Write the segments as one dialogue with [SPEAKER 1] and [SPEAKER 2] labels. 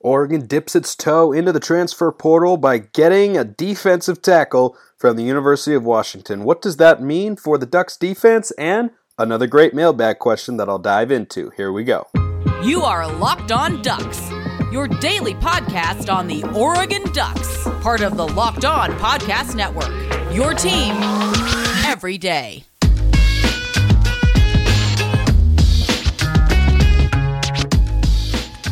[SPEAKER 1] Oregon dips its toe into the transfer portal by getting a defensive tackle from the University of Washington. What does that mean for the Ducks defense? And another great mailbag question that I'll dive into. Here we go.
[SPEAKER 2] You are Locked On Ducks, your daily podcast on the Oregon Ducks, part of the Locked On Podcast Network. Your team every day.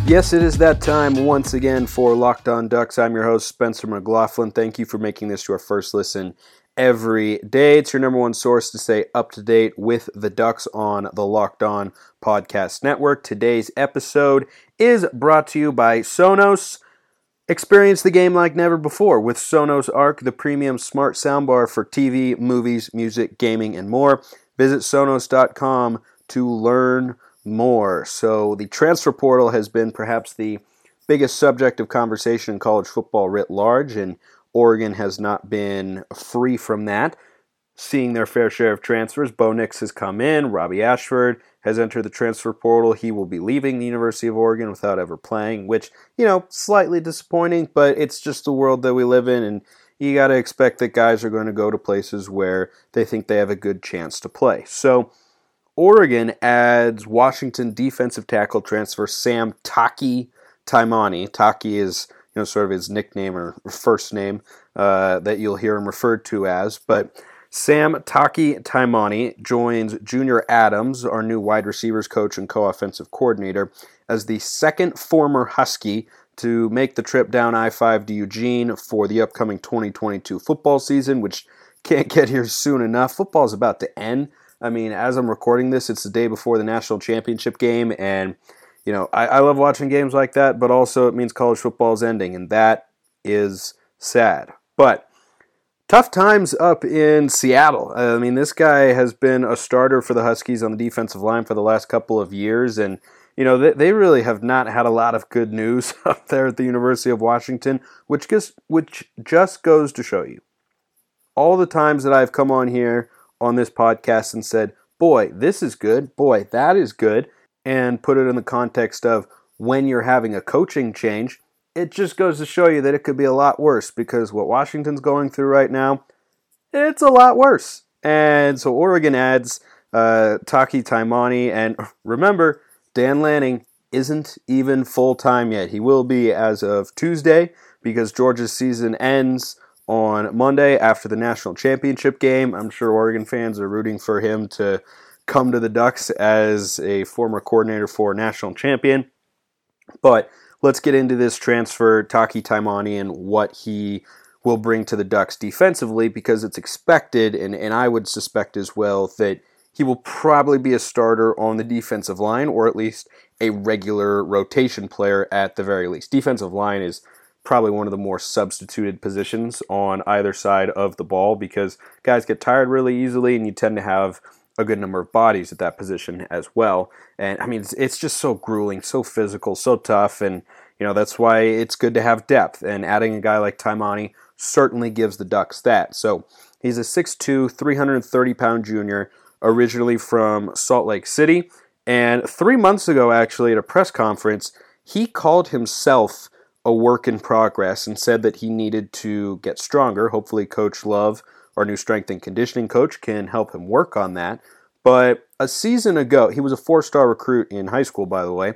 [SPEAKER 1] Yes, it is that time once again for Locked On Ducks. I'm your host, Spencer McLaughlin. Thank you for making this your first listen every day. It's your number one source to stay up to date with the Ducks on the Locked On Podcast Network. Today's episode is brought to you by Sonos. Experience the game like never before with Sonos Arc, the premium smart soundbar for TV, movies, music, gaming, and more. Visit Sonos.com to learn more. So the transfer portal has been perhaps the biggest subject of conversation in college football writ large, and Oregon has not been free from that. Seeing their fair share of transfers, Bo Nix has come in, Robbie Ashford has entered the transfer portal. He will be leaving the University of Oregon without ever playing, which, you know, slightly disappointing, but it's just the world that we live in, and you got to expect that guys are going to go to places where they think they have a good chance to play. So, Oregon adds Washington defensive tackle transfer Sam Taki Taimani. Taki is you know sort of his nickname or first name uh, that you'll hear him referred to as. But Sam Taki Taimani joins Junior Adams, our new wide receivers coach and co-offensive coordinator, as the second former Husky to make the trip down I-5 to Eugene for the upcoming 2022 football season, which can't get here soon enough. Football's about to end. I mean, as I'm recording this, it's the day before the national championship game, and you know, I, I love watching games like that, but also it means college football is ending, and that is sad. But tough times up in Seattle. I mean, this guy has been a starter for the Huskies on the defensive line for the last couple of years, and you know they, they really have not had a lot of good news up there at the University of Washington, which just which just goes to show you all the times that I've come on here on this podcast and said, boy, this is good, boy, that is good, and put it in the context of when you're having a coaching change, it just goes to show you that it could be a lot worse because what Washington's going through right now, it's a lot worse. And so Oregon adds uh, Taki Taimani, and remember, Dan Lanning isn't even full time yet. He will be as of Tuesday because Georgia's season ends on Monday after the national championship game. I'm sure Oregon fans are rooting for him to come to the Ducks as a former coordinator for national champion. But let's get into this transfer, Taki Taimani, and what he will bring to the Ducks defensively because it's expected, and, and I would suspect as well, that he will probably be a starter on the defensive line or at least a regular rotation player at the very least. Defensive line is probably one of the more substituted positions on either side of the ball because guys get tired really easily and you tend to have a good number of bodies at that position as well. And I mean, it's, it's just so grueling, so physical, so tough. And, you know, that's why it's good to have depth. And adding a guy like Taimani certainly gives the Ducks that. So he's a 6'2, 330 pound junior, originally from Salt Lake City. And three months ago, actually, at a press conference, he called himself a work in progress and said that he needed to get stronger. Hopefully, Coach Love, our new strength and conditioning coach, can help him work on that. But a season ago, he was a four star recruit in high school, by the way.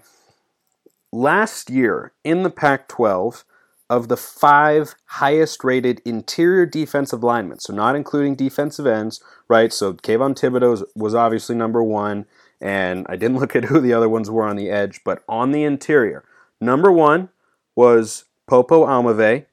[SPEAKER 1] Last year in the Pac 12, of the five highest rated interior defensive linemen, so not including defensive ends, right? So Kayvon Thibodeaux was obviously number one, and I didn't look at who the other ones were on the edge, but on the interior, number one was Popo Aumavae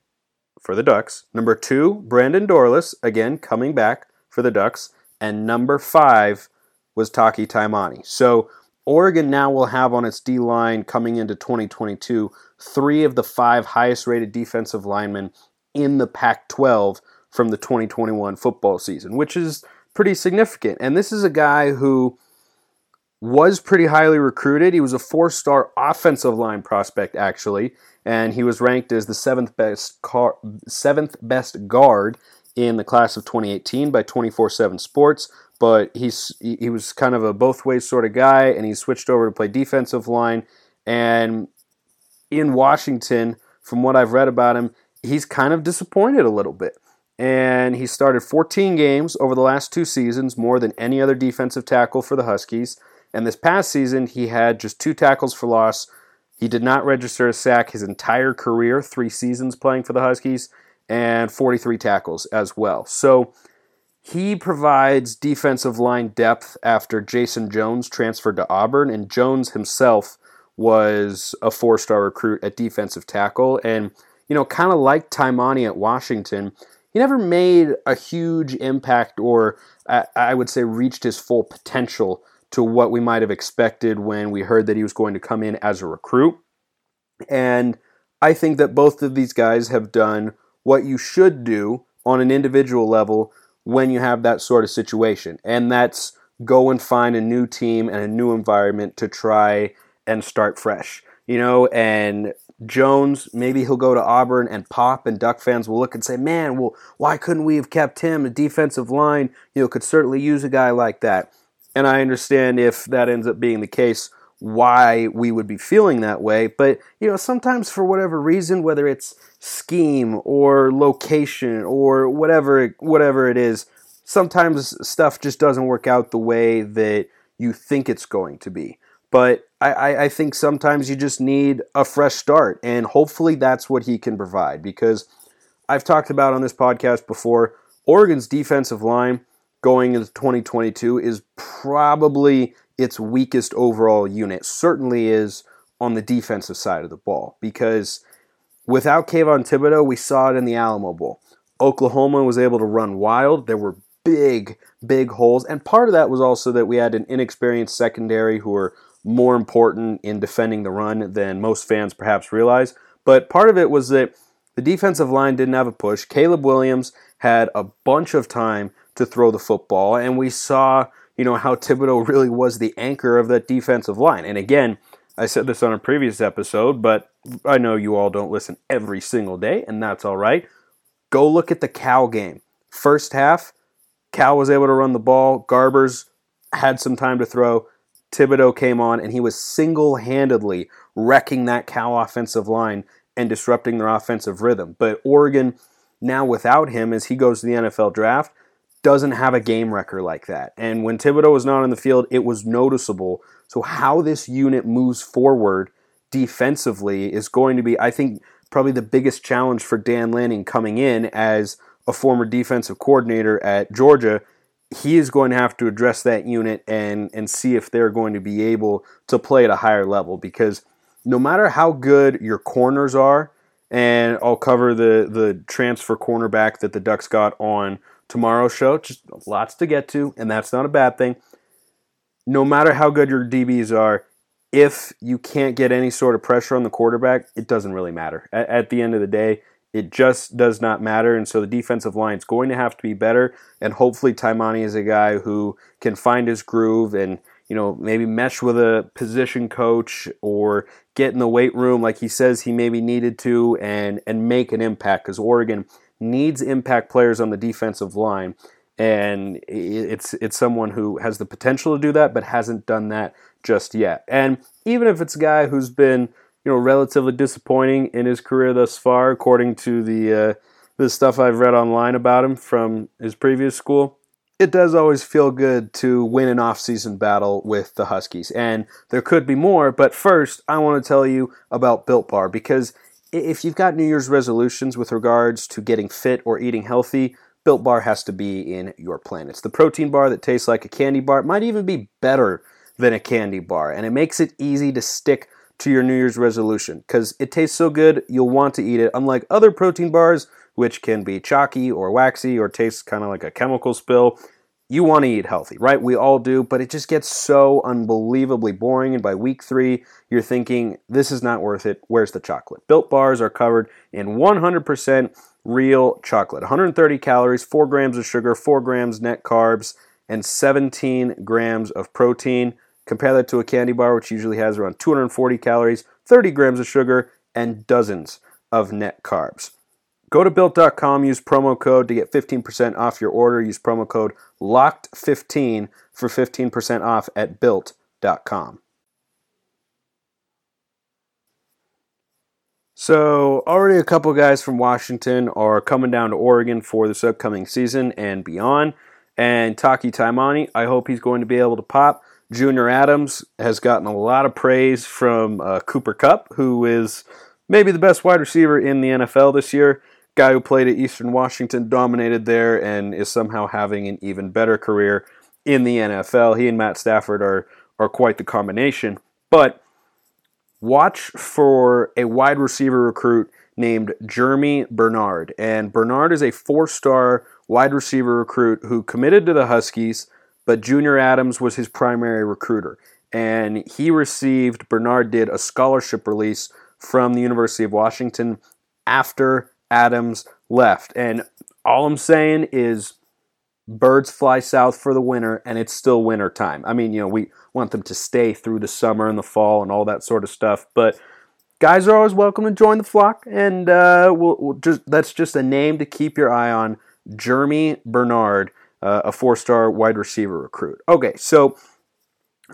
[SPEAKER 1] for the Ducks. Number two, Brandon Dorlus, again coming back for the Ducks. And number five was Taki Taimani. So Oregon now will have on its D line coming into 2022 three of the five highest rated defensive linemen in the Pac 12 from the 2021 football season, which is pretty significant. And this is a guy who was pretty highly recruited. He was a four star offensive line prospect, actually, and he was ranked as the seventh best car, seventh best guard in the class of 2018 by 24/7 Sports. But he's he was kind of a both ways sort of guy, and he switched over to play defensive line. And in Washington, from what I've read about him, he's kind of disappointed a little bit. And he started 14 games over the last two seasons, more than any other defensive tackle for the Huskies. And this past season, he had just two tackles for loss. He did not register a sack his entire career, three seasons playing for the Huskies, and 43 tackles as well. So he provides defensive line depth after Jason Jones transferred to Auburn, and Jones himself was a four star recruit at defensive tackle. And, you know, kind of like Taimani at Washington, he never made a huge impact or I would say reached his full potential to what we might have expected when we heard that he was going to come in as a recruit. And I think that both of these guys have done what you should do on an individual level when you have that sort of situation. And that's go and find a new team and a new environment to try and start fresh. You know, and Jones, maybe he'll go to Auburn and pop, and Duck fans will look and say, man, well, why couldn't we have kept him? The defensive line, you know, could certainly use a guy like that. And I understand if that ends up being the case, why we would be feeling that way. But, you know, sometimes for whatever reason, whether it's scheme or location or whatever, whatever it is, sometimes stuff just doesn't work out the way that you think it's going to be. But I, I think sometimes you just need a fresh start, and hopefully that's what he can provide. Because I've talked about on this podcast before, Oregon's defensive line going into 2022 is probably its weakest overall unit. Certainly is on the defensive side of the ball because without Kayvon Thibodeaux, we saw it in the Alamo Bowl. Oklahoma was able to run wild. There were big, big holes, and part of that was also that we had an inexperienced secondary who were more important in defending the run than most fans perhaps realize. But part of it was that the defensive line didn't have a push. Caleb Williams had a bunch of time to throw the football, and we saw, you know, how Thibodeaux really was the anchor of that defensive line. And again, I said this on a previous episode, but I know you all don't listen every single day, and that's all right. Go look at the Cal game. First half, Cal was able to run the ball. Garbers had some time to throw. Thibodeaux came on and he was single handedly wrecking that Cal offensive line and disrupting their offensive rhythm. But Oregon, now without him, as he goes to the NFL draft, doesn't have a game record like that. And when Thibodeaux was not on the field, it was noticeable. So, how this unit moves forward defensively is going to be, I think, probably the biggest challenge for Dan Lanning coming in as a former defensive coordinator at Georgia he is going to have to address that unit and and see if they're going to be able to play at a higher level because no matter how good your corners are and I'll cover the the transfer cornerback that the Ducks got on tomorrow's show just lots to get to and that's not a bad thing no matter how good your DBs are if you can't get any sort of pressure on the quarterback it doesn't really matter at, at the end of the day it just does not matter. And so the defensive line is going to have to be better. And hopefully Taimani is a guy who can find his groove and, you know, maybe mesh with a position coach or get in the weight room like he says he maybe needed to and, and make an impact because Oregon needs impact players on the defensive line. And it's it's someone who has the potential to do that, but hasn't done that just yet. And even if it's a guy who's been you know, relatively disappointing in his career thus far, according to the uh, the stuff I've read online about him from his previous school. It does always feel good to win an off-season battle with the Huskies, and there could be more. But first, I want to tell you about Built Bar because if you've got New Year's resolutions with regards to getting fit or eating healthy, Built Bar has to be in your plan. It's the protein bar that tastes like a candy bar. It might even be better than a candy bar, and it makes it easy to stick to your New Year's resolution because it tastes so good you'll want to eat it. Unlike other protein bars, which can be chalky or waxy or taste kind of like a chemical spill, you want to eat healthy, right? We all do, but it just gets so unbelievably boring. And by week three, you're thinking, this is not worth it. Where's the chocolate? Built bars are covered in 100% real chocolate 130 calories, 4 grams of sugar, 4 grams net carbs, and 17 grams of protein. Compare that to a candy bar, which usually has around 240 calories, 30 grams of sugar, and dozens of net carbs. Go to built.com, use promo code to get 15% off your order. Use promo code LOCKED15 for 15% off at built.com. So, already a couple guys from Washington are coming down to Oregon for this upcoming season and beyond. And Taki Taimani, I hope he's going to be able to pop. Junior Adams has gotten a lot of praise from uh, Cooper Kupp, who is maybe the best wide receiver in the NFL this year. Guy who played at Eastern Washington, dominated there, and is somehow having an even better career in the NFL. He and Matt Stafford are are quite the combination. But watch for a wide receiver recruit named Jeremy Bernard. And Bernard is a four star wide receiver recruit who committed to the Huskies, but Junior Adams was his primary recruiter. And he received, Bernard did a scholarship release from the University of Washington after Adams left. And all I'm saying is birds fly south for the winter and it's still winter time. I mean, you know, we want them to stay through the summer and the fall and all that sort of stuff, but guys are always welcome to join the flock and uh, we'll, we'll just that's just a name to keep your eye on. Jeremy Bernard, uh, a four-star wide receiver recruit. Okay, so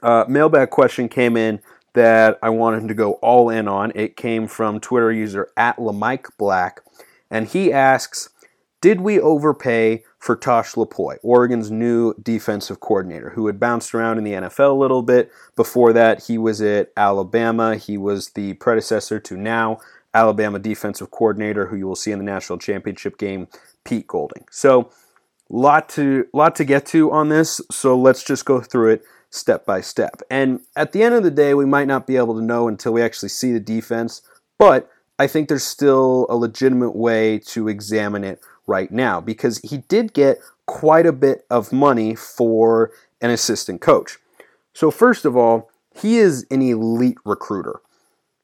[SPEAKER 1] uh, mailbag question came in that I wanted to go all in on. It came from Twitter user at Lamike Black, and he asks, "Did we overpay for Tosh Lupoi, Oregon's new defensive coordinator, who had bounced around in the NFL a little bit. Before that, he was at Alabama. He was the predecessor to now Alabama defensive coordinator, who you will see in the national championship game, Pete Golding. So, lot to lot to get to on this. So let's just go through it step by step. And at the end of the day, we might not be able to know until we actually see the defense, but I think there's still a legitimate way to examine it right now because he did get quite a bit of money for an assistant coach. So, first of all, he is an elite recruiter.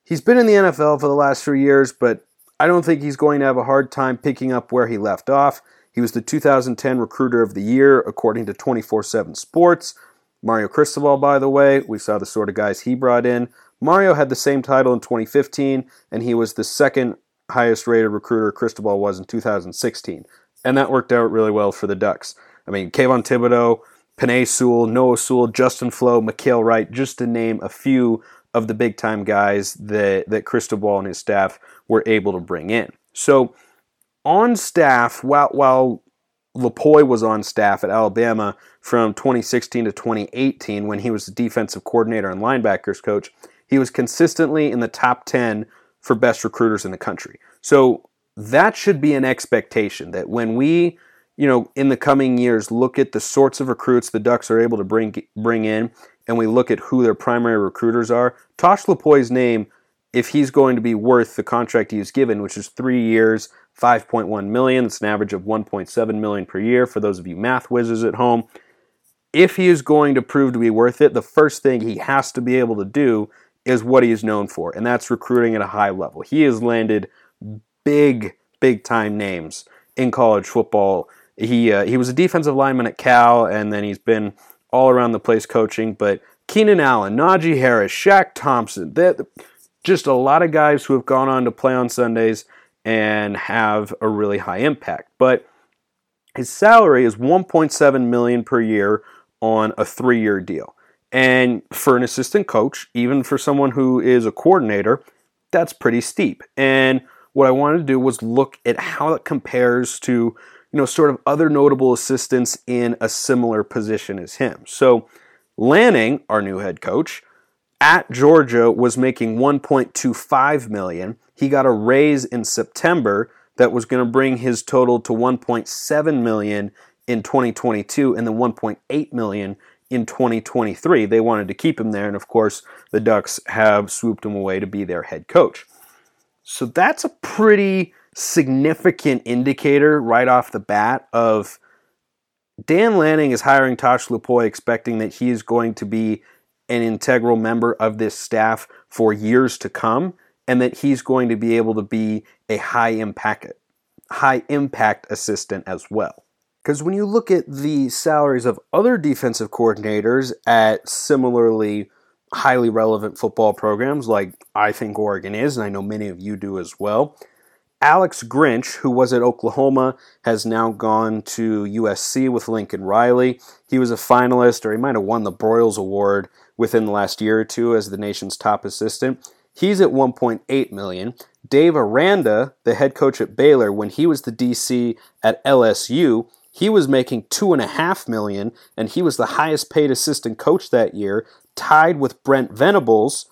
[SPEAKER 1] He's been in the NFL for the last three years, but I don't think he's going to have a hard time picking up where he left off. He was the 2010 Recruiter of the Year, according to 24 7 Sports. Mario Cristobal, by the way, we saw the sort of guys he brought in. Mario had the same title in 2015, and he was the second highest rated recruiter Cristobal was in 2016. And that worked out really well for the Ducks. I mean, Kayvon Thibodeaux, Penei Sewell, Noah Sewell, Justin Flowe, Mykael Wright, just to name a few of the big time guys that, that Cristobal and his staff were able to bring in. So on staff, while, while Lupoi was on staff at Alabama from 2016 to 2018 when he was the defensive coordinator and linebackers coach, he was consistently in the top 10 for best recruiters in the country. So that should be an expectation that when we, you know, in the coming years look at the sorts of recruits the Ducks are able to bring bring in and we look at who their primary recruiters are, Tosh Lupoi's name if he's going to be worth the contract he's given, which is 3 years, 5.1 million, it's an average of 1.7 million per year for those of you math whizzes at home. If he is going to prove to be worth it, the first thing he has to be able to do is what he is known for, and that's recruiting at a high level. He has landed big, big time names in college football. He uh, he was a defensive lineman at Cal, and then he's been all around the place coaching. But Keenan Allen, Najee Harris, Shaq Thompson, just a lot of guys who have gone on to play on Sundays and have a really high impact. But his salary is 1.7 million per year on a three-year deal. And for an assistant coach, even for someone who is a coordinator, that's pretty steep. And what I wanted to do was look at how it compares to, you know, sort of other notable assistants in a similar position as him. So, Lanning, our new head coach, at Georgia was making 1.25 million. He got a raise in September that was going to bring his total to 1.7 million in 2022 and then 1.8 million in 2023. They wanted to keep him there, and of course, the Ducks have swooped him away to be their head coach. So that's a pretty significant indicator right off the bat of Dan Lanning is hiring Tosh Lupoi expecting that he is going to be an integral member of this staff for years to come and that he's going to be able to be a high impact high impact assistant as well. Because when you look at the salaries of other defensive coordinators at similarly highly relevant football programs, like I think Oregon is, and I know many of you do as well, Alex Grinch, who was at Oklahoma, has now gone to USC with Lincoln Riley. He was a finalist, or he might have won the Broyles Award within the last year or two as the nation's top assistant. He's at 1.8 million. Dave Aranda, the head coach at Baylor, when he was the DC at LSU, he was making two and a half million, and he was the highest paid assistant coach that year, tied with Brent Venables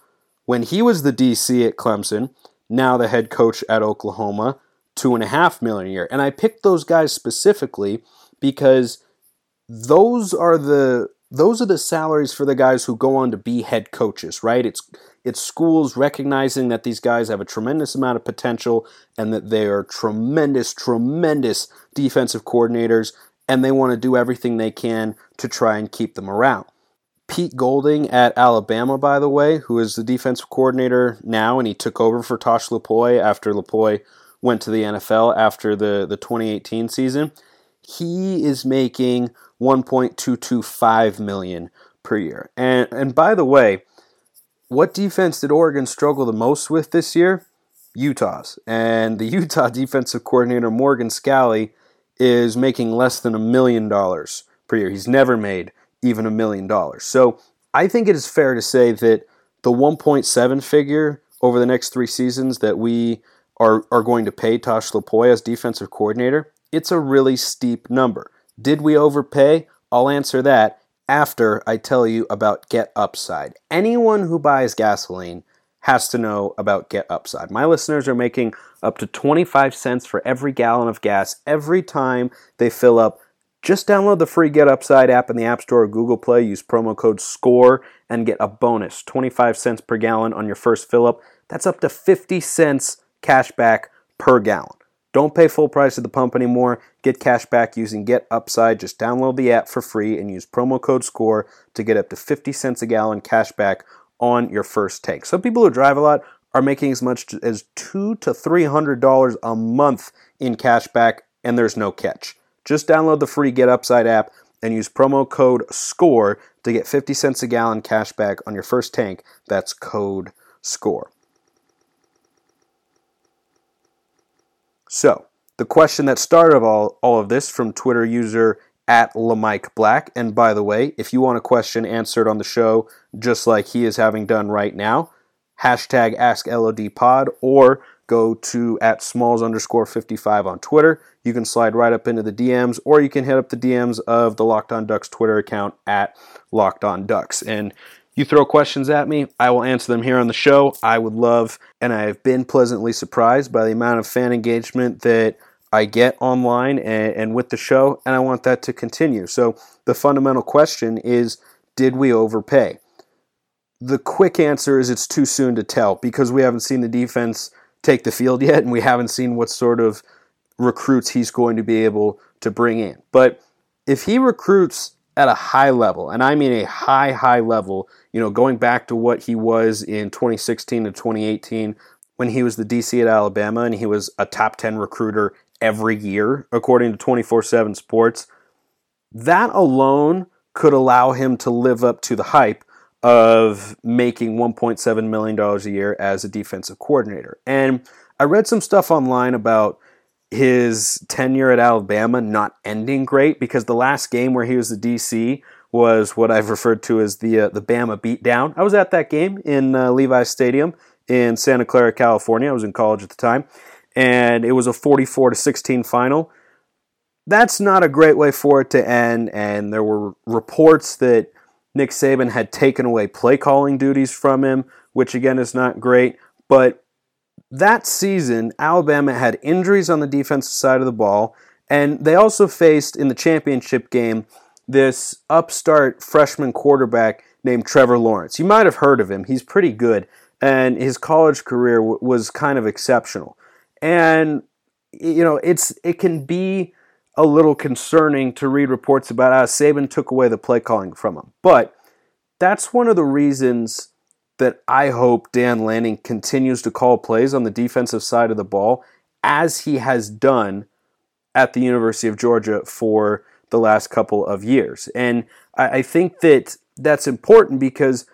[SPEAKER 1] when he was the DC at Clemson, now the head coach at Oklahoma, two and a half million a year. And I picked those guys specifically because those are the those are the salaries for the guys who go on to be head coaches, right? It's it's schools recognizing that these guys have a tremendous amount of potential and that they are tremendous, tremendous defensive coordinators, and they want to do everything they can to try and keep them around. Pete Golding at Alabama, by the way, who is the defensive coordinator now, and he took over for Tosh Lupoi after Lupoi went to the NFL after the, the 2018 season. He is making 1.225 million per year. And and by the way, what defense did Oregon struggle the most with this year? Utah's. And the Utah defensive coordinator Morgan Scalley is making less than a million dollars per year. He's never made even a million dollars. So I think it is fair to say that the 1.7 figure over the next three seasons that we are, are going to pay Tosh Lupoi as defensive coordinator, it's a really steep number. Did we overpay? I'll answer that after I tell you about Get Upside. Anyone who buys gasoline has to know about Get Upside. My listeners are making up to 25 cents for every gallon of gas every time they fill up. Just download the free Get Upside app in the App Store or Google Play, use promo code SCORE, and get a bonus 25 cents per gallon on your first fill up. That's up to 50 cents cash back per gallon. Don't pay full price at the pump anymore. Get cash back using Get Upside. Just download the app for free and use promo code SCORE to get up to 50 cents a gallon cash back on your first tank. Some people who drive a lot are making as much as two to three hundred dollars a month in cash back, and there's no catch. Just download the free Get Upside app and use promo code SCORE to get 50 cents a gallon cash back on your first tank. That's code SCORE. So, the question that started all, all of this from Twitter user at Lamike Black. And by the way, if you want a question answered on the show, just like he is having done right now, hashtag AskLODPod or go to at smalls underscore 55 on Twitter. You can slide right up into the DMs or you can hit up the DMs of the Locked On Ducks Twitter account at Locked On Ducks. And you throw questions at me, I will answer them here on the show. I would love, and I have been pleasantly surprised by the amount of fan engagement that I get online and, and with the show, and I want that to continue. So the fundamental question is did we overpay? The quick answer is it's too soon to tell because we haven't seen the defense take the field yet, and we haven't seen what sort of recruits he's going to be able to bring in. But if he recruits at a high level, and I mean a high, high level, you know, going back to what he was in 2016 to 2018 when he was the DC at Alabama and he was a top 10 recruiter every year, according to 24 7 Sports, that alone could allow him to live up to the hype of making $1.7 million a year as a defensive coordinator. And I read some stuff online about his tenure at Alabama not ending great because the last game where he was the DC was what I've referred to as the uh, the Bama beatdown. I was at that game in uh, Stadium in Santa Clara, California. I was in college at the time, and it was a 44 to 16 final. That's not a great way for it to end, and there were reports that Nick Saban had taken away play calling duties from him, which again is not great. But that season, Alabama had injuries on the defensive side of the ball, and they also faced in the championship game this upstart freshman quarterback named Trevor Lawrence. You might have heard of him, he's pretty good, and his college career w- was kind of exceptional. And you know, it's it can be a little concerning to read reports about how Saban took away the play calling from him. But that's one of the reasons that I hope Dan Lanning continues to call plays on the defensive side of the ball as he has done at the University of Georgia for the last couple of years. And I, think that that's important because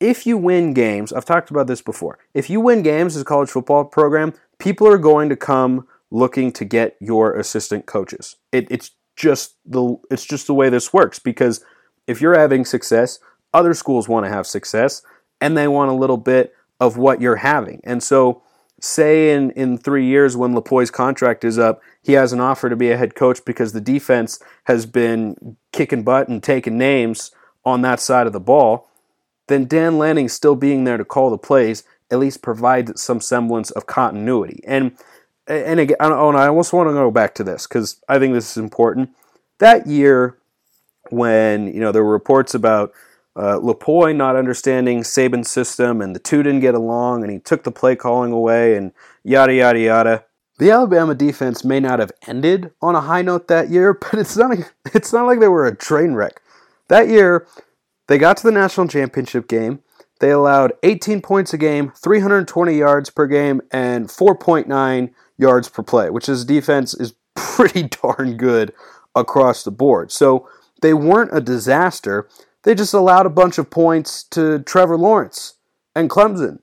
[SPEAKER 1] if you win games, I've talked about this before, if you win games as a college football program, people are going to come looking to get your assistant coaches. It, it's just the it's just the way this works because if you're having success, other schools want to have success and they want a little bit of what you're having. And so say in, in three years when Lupoi's contract is up, he has an offer to be a head coach because the defense has been kicking butt and taking names on that side of the ball, then Dan Lanning still being there to call the plays at least provides some semblance of continuity. And and again, oh, and I almost want to go back to this because I think this is important. That year, when you know there were reports about uh, Lupoi not understanding Saban's system, and the two didn't get along, and he took the play calling away, and yada yada yada. The Alabama defense may not have ended on a high note that year, but it's not. It's not like they were a train wreck. That year, they got to the national championship game. They allowed 18 points a game, 320 yards per game, and 4.9 yards per play, which is defense is pretty darn good across the board. So they weren't a disaster. They just allowed a bunch of points to Trevor Lawrence and Clemson,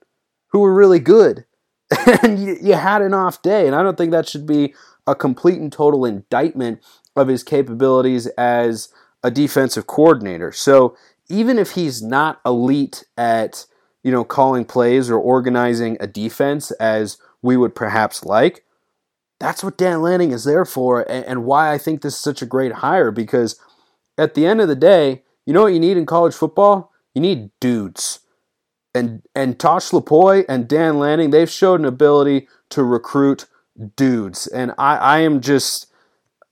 [SPEAKER 1] who were really good. And you, you had an off day. And I don't think that should be a complete and total indictment of his capabilities as a defensive coordinator. So even if he's not elite at, you know, calling plays or organizing a defense as we would perhaps like, that's what Dan Lanning is there for and, and why I think this is such a great hire because at the end of the day, you know what you need in college football? You need dudes. And and Tosh Lupoi and Dan Lanning, they've showed an ability to recruit dudes. And I, I am just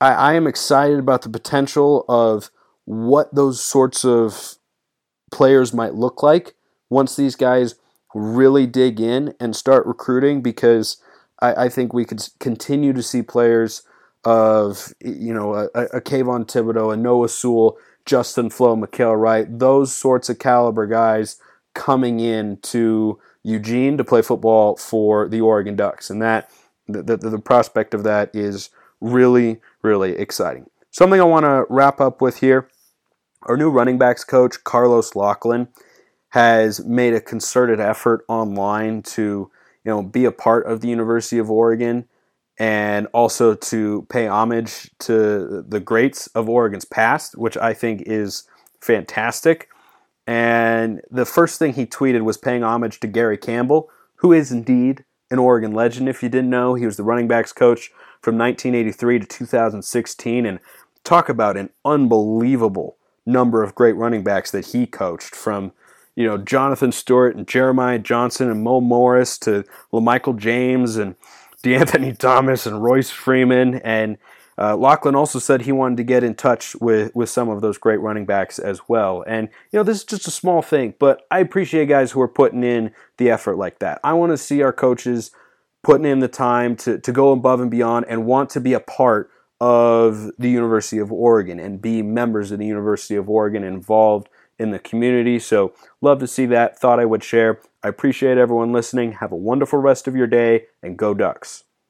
[SPEAKER 1] I, I am excited about the potential of what those sorts of players might look like once these guys really dig in and start recruiting because I, I think we could continue to see players of you know a, a Kayvon Thibodeaux, a Noah Sewell, Justin Flowe, Mykael Wright, those sorts of caliber guys coming in to Eugene to play football for the Oregon Ducks, and that the, the, the prospect of that is really really exciting. Something I want to wrap up with here. Our new running backs coach, Carlos Locklyn, has made a concerted effort online to you know, be a part of the University of Oregon and also to pay homage to the greats of Oregon's past, which I think is fantastic. And the first thing he tweeted was paying homage to Gary Campbell, who is indeed an Oregon legend. If you didn't know, he was the running backs coach from 1983 to 2016. And talk about an unbelievable number of great running backs that he coached from you know, Jonathan Stewart and Jeremiah Johnson and Mo Morris to LaMichael James and DeAnthony Thomas and Royce Freeman. And uh, Locklyn also said he wanted to get in touch with, with some of those great running backs as well. And, you know, this is just a small thing, but I appreciate guys who are putting in the effort like that. I want to see our coaches putting in the time to, to go above and beyond and want to be a part of the University of Oregon and be members of the University of Oregon involved in the community. So, love to see that. Thought I would share. I appreciate everyone listening. Have a wonderful rest of your day and go Ducks.